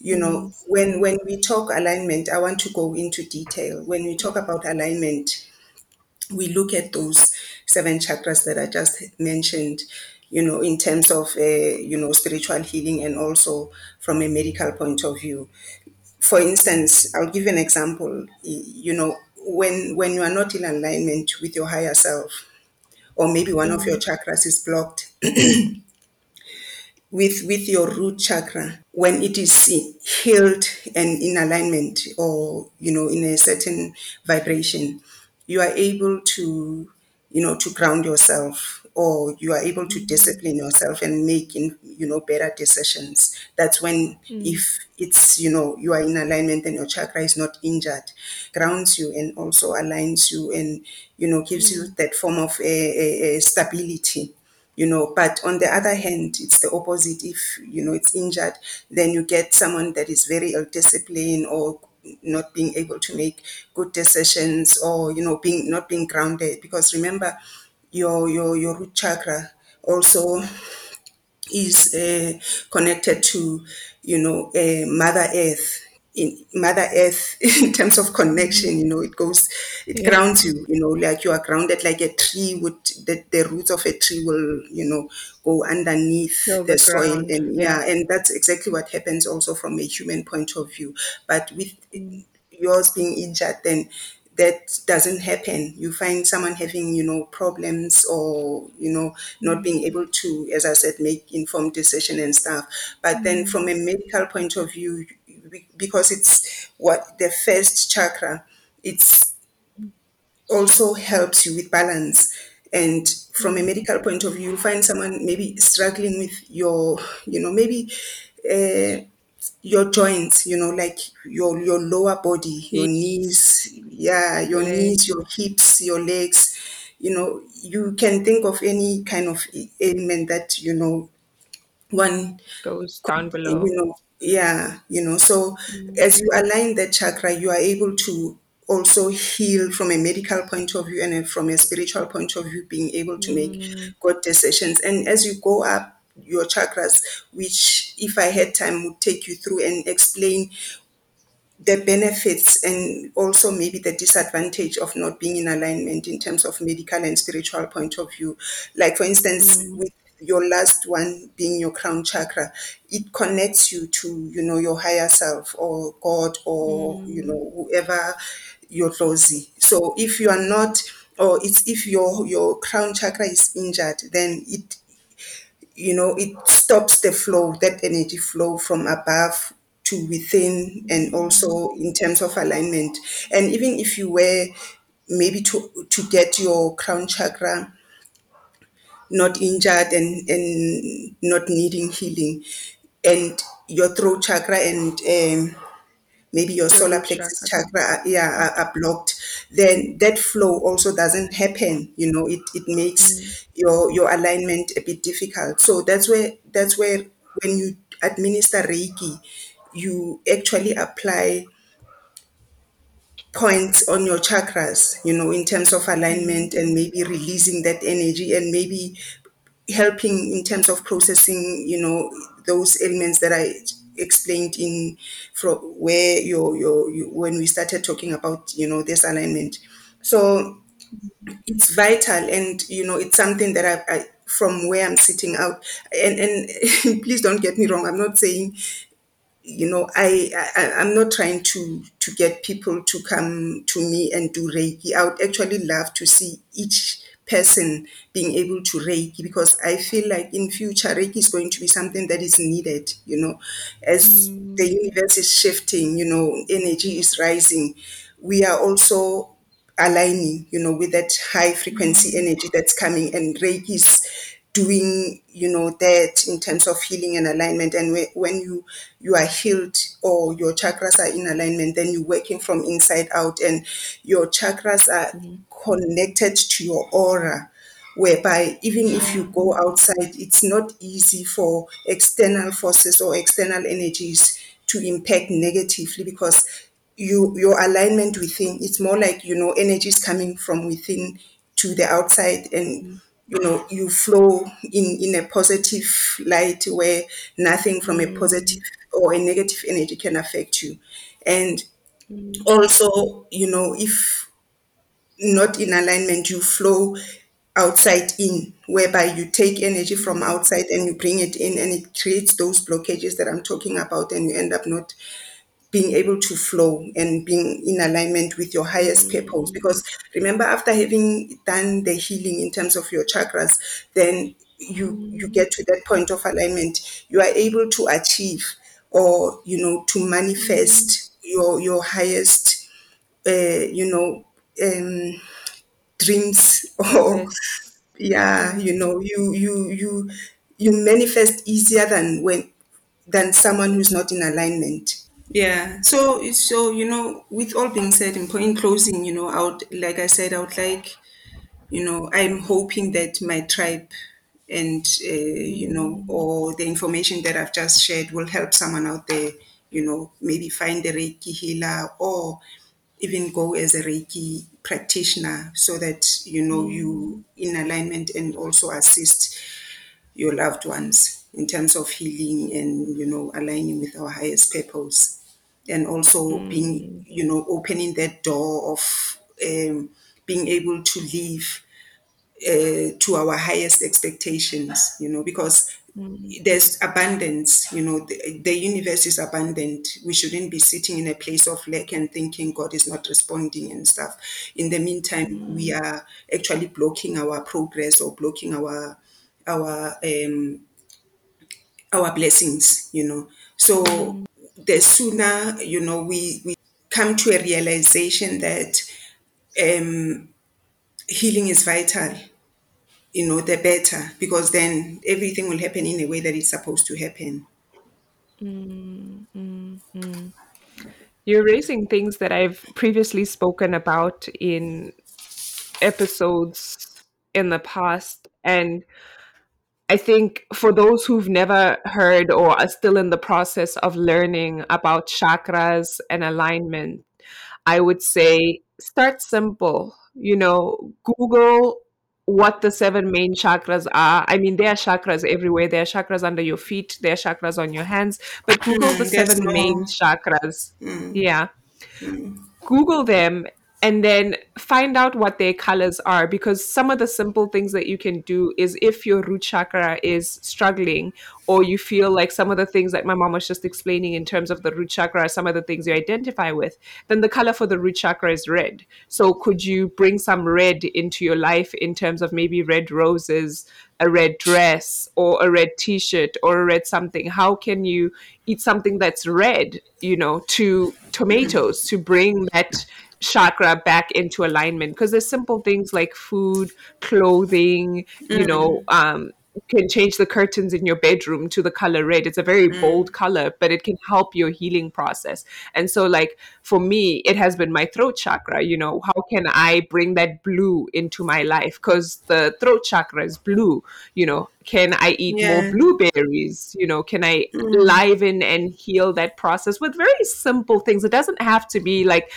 S3: You know
S2: mm,
S3: when when we talk alignment i want to go into detail. When we talk about alignment we look at those seven chakras that i just mentioned you know in terms of uh, you know spiritual healing and also from a medical point of view. For instance, I'll give you an example. You know, when when you are not in alignment with your higher self, or maybe one of your
S2: mm,
S3: chakras is blocked, [CLEARS THROAT] with with your root chakra when it is healed and in alignment or you know in a certain vibration you are able to you know to ground yourself or you are able to
S2: mm,
S3: discipline yourself and make in, you know better decisions. That's when
S2: mm,
S3: if it's you know you are in alignment and your chakra is not injured grounds you and also aligns you and you know gives you
S2: mm,
S3: that form of a, a, a stability you know. But on the other hand it's the opposite. If you know it's injured then you get someone that is very ill disciplined or not being able to make good decisions or you know being not being grounded. Because remember your your your root chakra also is uh, connected to, you know, uh, Mother Earth. In Mother Earth, [LAUGHS] in terms of connection, you know, it goes, it
S2: Yeah.
S3: grounds you, you know, like you are grounded like a tree would, the, the roots of a tree will, you know, go underneath the
S2: the
S3: soil. And
S2: Yeah.
S3: yeah, and that's exactly what happens also from a human point of view. But with yours being injured, then that doesn't happen. You find someone having, you know, problems or, you know, not
S2: mm,
S3: being able to, as I said, make informed decision and stuff. But then from
S2: mm,
S3: a medical point of view, because it's what the first chakra, it's also helps you with balance. And from a
S2: mm,
S3: medical point of view, you'll find someone maybe struggling with your, you know, maybe uh, your joints, you know, like your your lower body, your knees, yeah, your knees, your hips, your legs, you know, you can think of any kind of ailment that you know one
S2: goes
S3: could,
S2: down below.
S3: you know, yeah, you know. So
S2: Mm,
S3: as you align that chakra, you are able to also heal from a medical point of view and from a spiritual point of view, being able to make
S2: Mm.
S3: good decisions. And as you go up your chakras, which if I had time would take you through and explain the benefits and also maybe the disadvantage of not being in alignment in terms of medical and spiritual point of view. Like for instance,
S2: Mm.
S3: with your last one being your crown chakra, it connects you to, you know, your higher self or God or, you
S2: Mm.
S3: know, whoever you're closely. So if you are not or it's if your your crown chakra is injured, then it you know it stops the flow that energy flow from above to within and also in terms of alignment. And even if you were maybe to to get your crown chakra not injured and and not needing healing and your throat chakra and um, maybe your solar plexus
S2: chakra.
S3: are- yeah are, are blocked then that flow also doesn't happen you know it, it
S2: Mm.
S3: makes your your alignment a bit difficult so that's where that's where when you administer reiki you actually apply points on your chakras you know in terms of
S2: Mm.
S3: alignment and maybe releasing that energy and maybe helping in terms of processing, you know, those elements that I explained in from where your your you, when we started talking about you know this alignment. So it's vital, and you know, it's something that I, I from where I'm sitting out, and and [LAUGHS] please don't get me wrong. I'm not saying you know I, I i'm not trying to to get people to come to me and do reiki i would actually love to see each person being able to reiki because i feel like in future reiki is going to be something that is needed you know as the
S2: Mm.
S3: universe is shifting you know energy is rising we are also aligning you know with that high frequency
S2: Mm.
S3: energy that's coming and reiki is doing you know that in terms of healing and alignment and whe- when you you are healed or your chakras are in alignment then you're working from inside out and your chakras are
S2: Mm.
S3: connected to your aura whereby even if you go outside it's not easy for external forces or external energies to impact negatively because you your alignment within it's more like you know energies coming from within to the outside and
S2: Mm.
S3: You know you flow in in a positive light where nothing from a
S2: Mm.
S3: positive or a negative energy can affect you and
S2: Mm.
S3: also you know if not in alignment you flow outside in whereby you take energy from outside and you bring it in and it creates those blockages that i'm talking about and you end up not being able to flow and being in alignment with your highest purpose.
S2: Mm.
S3: Because remember, after having done the healing in terms of your chakras, then you you
S2: Mm.
S3: get to that point of alignment. You are able to achieve or you know to
S2: Mm.
S3: manifest your your highest uh, you know um, dreams [LAUGHS] or yeah
S2: Mm.
S3: you know you you you you manifest easier than when than someone who's not in alignment Yeah. So, so you know, with all being said, in point closing, you know, I would, like I said, I would like, you know, I'm hoping that my tribe and, uh, you know, or the information that I've just shared will help someone out there, you know, maybe find a Reiki healer or even go as a Reiki practitioner so that, you know, you in alignment and also assist your loved ones in terms of healing and you know aligning with our highest purpose and also being
S2: Mm.
S3: you know opening that door of um, being able to live uh, to our highest expectations you know because
S2: Mm.
S3: there's abundance you know the, the universe is abundant we shouldn't be sitting in a place of lack and thinking god is not responding and stuff in the meantime we
S2: Mm.
S3: are actually blocking our progress or blocking our our um our blessings you know so
S2: Mm.
S3: The sooner you know we we come to a realization that um healing is vital you know the better because then everything will happen in a way that it's supposed to happen
S2: Mm. You're raising things that I've previously spoken about in episodes in the past. And I think for those who've never heard or are still in the process of learning about chakras and alignment, I would say start simple. You know, Google what the seven main chakras are. I mean, there are chakras everywhere. There are chakras under your feet. There are chakras on your hands. But Google
S3: Mm,
S2: the seven main chakras.
S3: Mm,
S2: Yeah.
S3: mm,
S2: Google them and then find out what their colors are because some of the simple things that you can do is if your root chakra is struggling or you feel like some of the things that my mom was just explaining in terms of the root chakra some of the things you identify with then the color for the root chakra is red. So could you bring some red into your life in terms of maybe red roses a red dress or a red t-shirt or a red something? How can you eat something that's red you know to tomatoes to bring that chakra back into alignment. Because there's simple things like food clothing you know um you can change the curtains in your bedroom to the color red. It's a very bold color but it can help your healing process. And so like for me it has been my throat chakra you know how can i bring that blue into my life? Because the throat chakra is blue you know. Can i eat more blueberries? You know can i
S3: Mm,
S2: liven and heal that process? With very simple things. It doesn't have to be like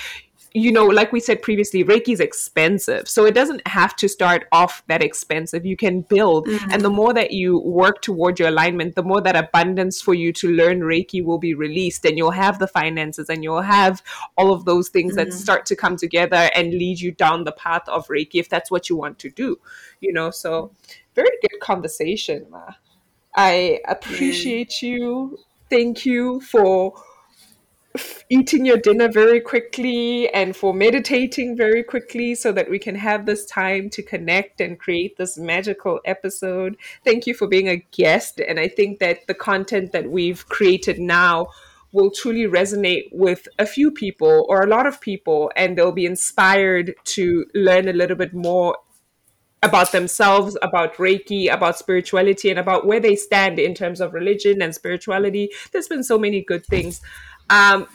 S2: you know, like we said previously, Reiki is expensive. So it doesn't have to start off that expensive. You can build. And the
S3: mm,
S2: more that you work toward your alignment, the more that abundance for you to learn Reiki will be released. And you'll have the finances and you'll have all of those things that
S3: mm,
S2: start to come together and lead you down the path of Reiki if that's what you want to do. You know, so very good conversation, Ma. I
S3: mm.
S2: appreciate you. Thank you for eating your dinner very quickly and for meditating very quickly so that we can have this time to connect and create this magical episode. Thank you for being a guest. And I think that the content that we've created now will truly resonate with a few people or a lot of people, and they'll be inspired to learn a little bit more about themselves, about Reiki, about spirituality, and about where they stand in terms of religion and spirituality. There's been so many good things. Um,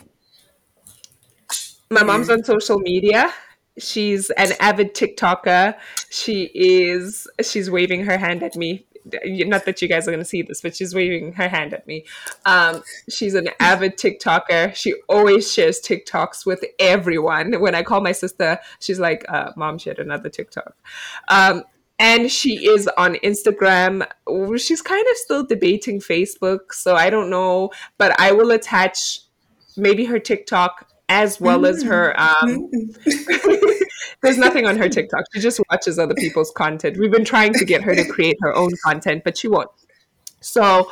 S2: my mom's on social media. She's an avid TikToker. She is she's waving her hand at me. Not that you guys are going to see this, but she's waving her hand at me. Um, she's an avid TikToker. She always shares TikToks with everyone. When I call my sister, she's like, uh, "Mom shared another TikTok." Um, and she is on Instagram. She's kind of still debating Facebook, so I don't know, but I will attach maybe her TikTok as well as her um
S3: mm, [LAUGHS]
S2: there's nothing on her TikTok. She just watches other people's content. We've been trying to get her to create her own content, but she won't. So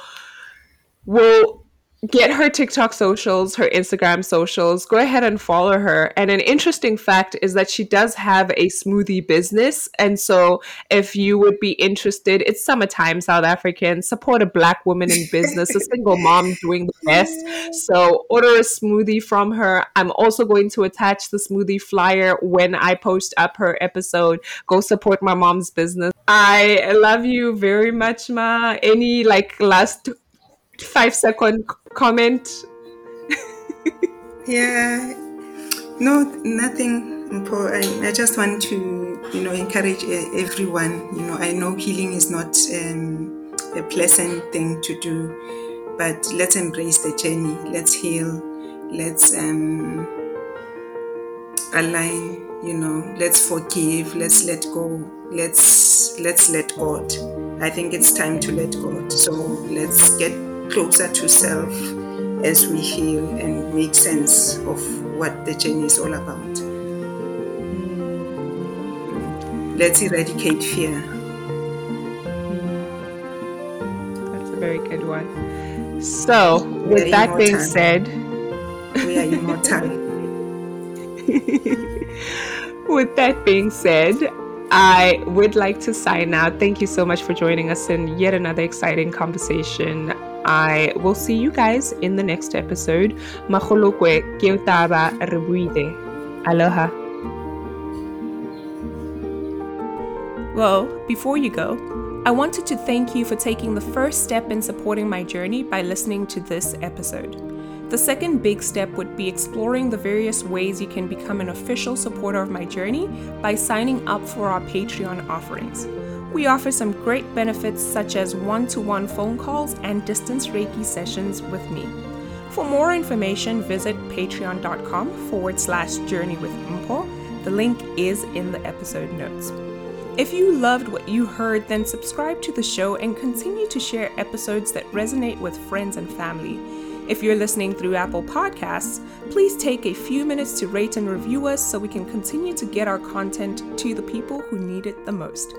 S2: we'll get her TikTok socials, her Instagram socials. Go ahead and follow her. And an interesting fact is that she does have a smoothie business. And so if you would be interested, it's summertime, South African. Support a black woman in business, a single mom doing the best. So order a smoothie from her. I'm also going to attach the smoothie flyer when I post up her episode. Go support my mom's business. I love you very much, Ma. Any like last five second comment? [LAUGHS]
S3: Yeah. No, nothing. I, I just want to, you know, encourage uh, everyone. You know, I know healing is not um, a pleasant thing to do, but let's embrace the journey. Let's heal. Let's um, align. You know, let's forgive. Let's let go. Let's let's let God. I think it's time to let God. So let's get closer to self as we heal and make sense of what the journey is all about. Let's eradicate fear.
S2: That's a very good one. So, with
S3: are
S2: that being said,
S3: We are immortal. [LAUGHS]
S2: with that being said, I would like to sign out. Thank you so much for joining us in yet another exciting conversation. I will see you guys in the next episode. Magolokwe ke taba re buile. Aloha. Well, before you go, I wanted to thank you for taking the first step in supporting my journey by listening to this episode. The second big step would be exploring the various ways you can become an official supporter of my journey by signing up for our Patreon offerings. We offer some great benefits such as one to one phone calls and distance Reiki sessions with me. For more information, visit patreon.com forward slash journey with Mpo. The link is in the episode notes. If you loved what you heard, then subscribe to the show and continue to share episodes that resonate with friends and family. If you're listening through Apple Podcasts, please take a few minutes to rate and review us so we can continue to get our content to the people who need it the most.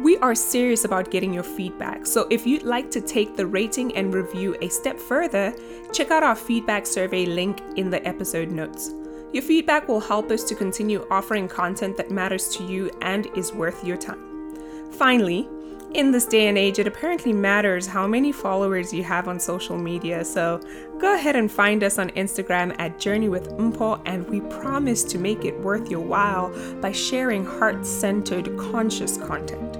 S2: We are serious about getting your feedback, so if you'd like to take the rating and review a step further, check out our feedback survey link in the episode notes. Your feedback will help us to continue offering content that matters to you and is worth your time. Finally, in this day and age, it apparently matters how many followers you have on social media, so go ahead and find us on Instagram at Journey with Mpo, and we promise to make it worth your while by sharing heart centered, conscious content.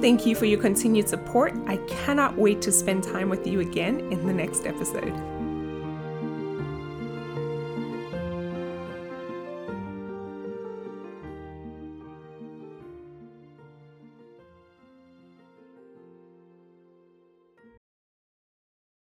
S2: Thank you for your continued support. I cannot wait to spend time with you again in the next episode.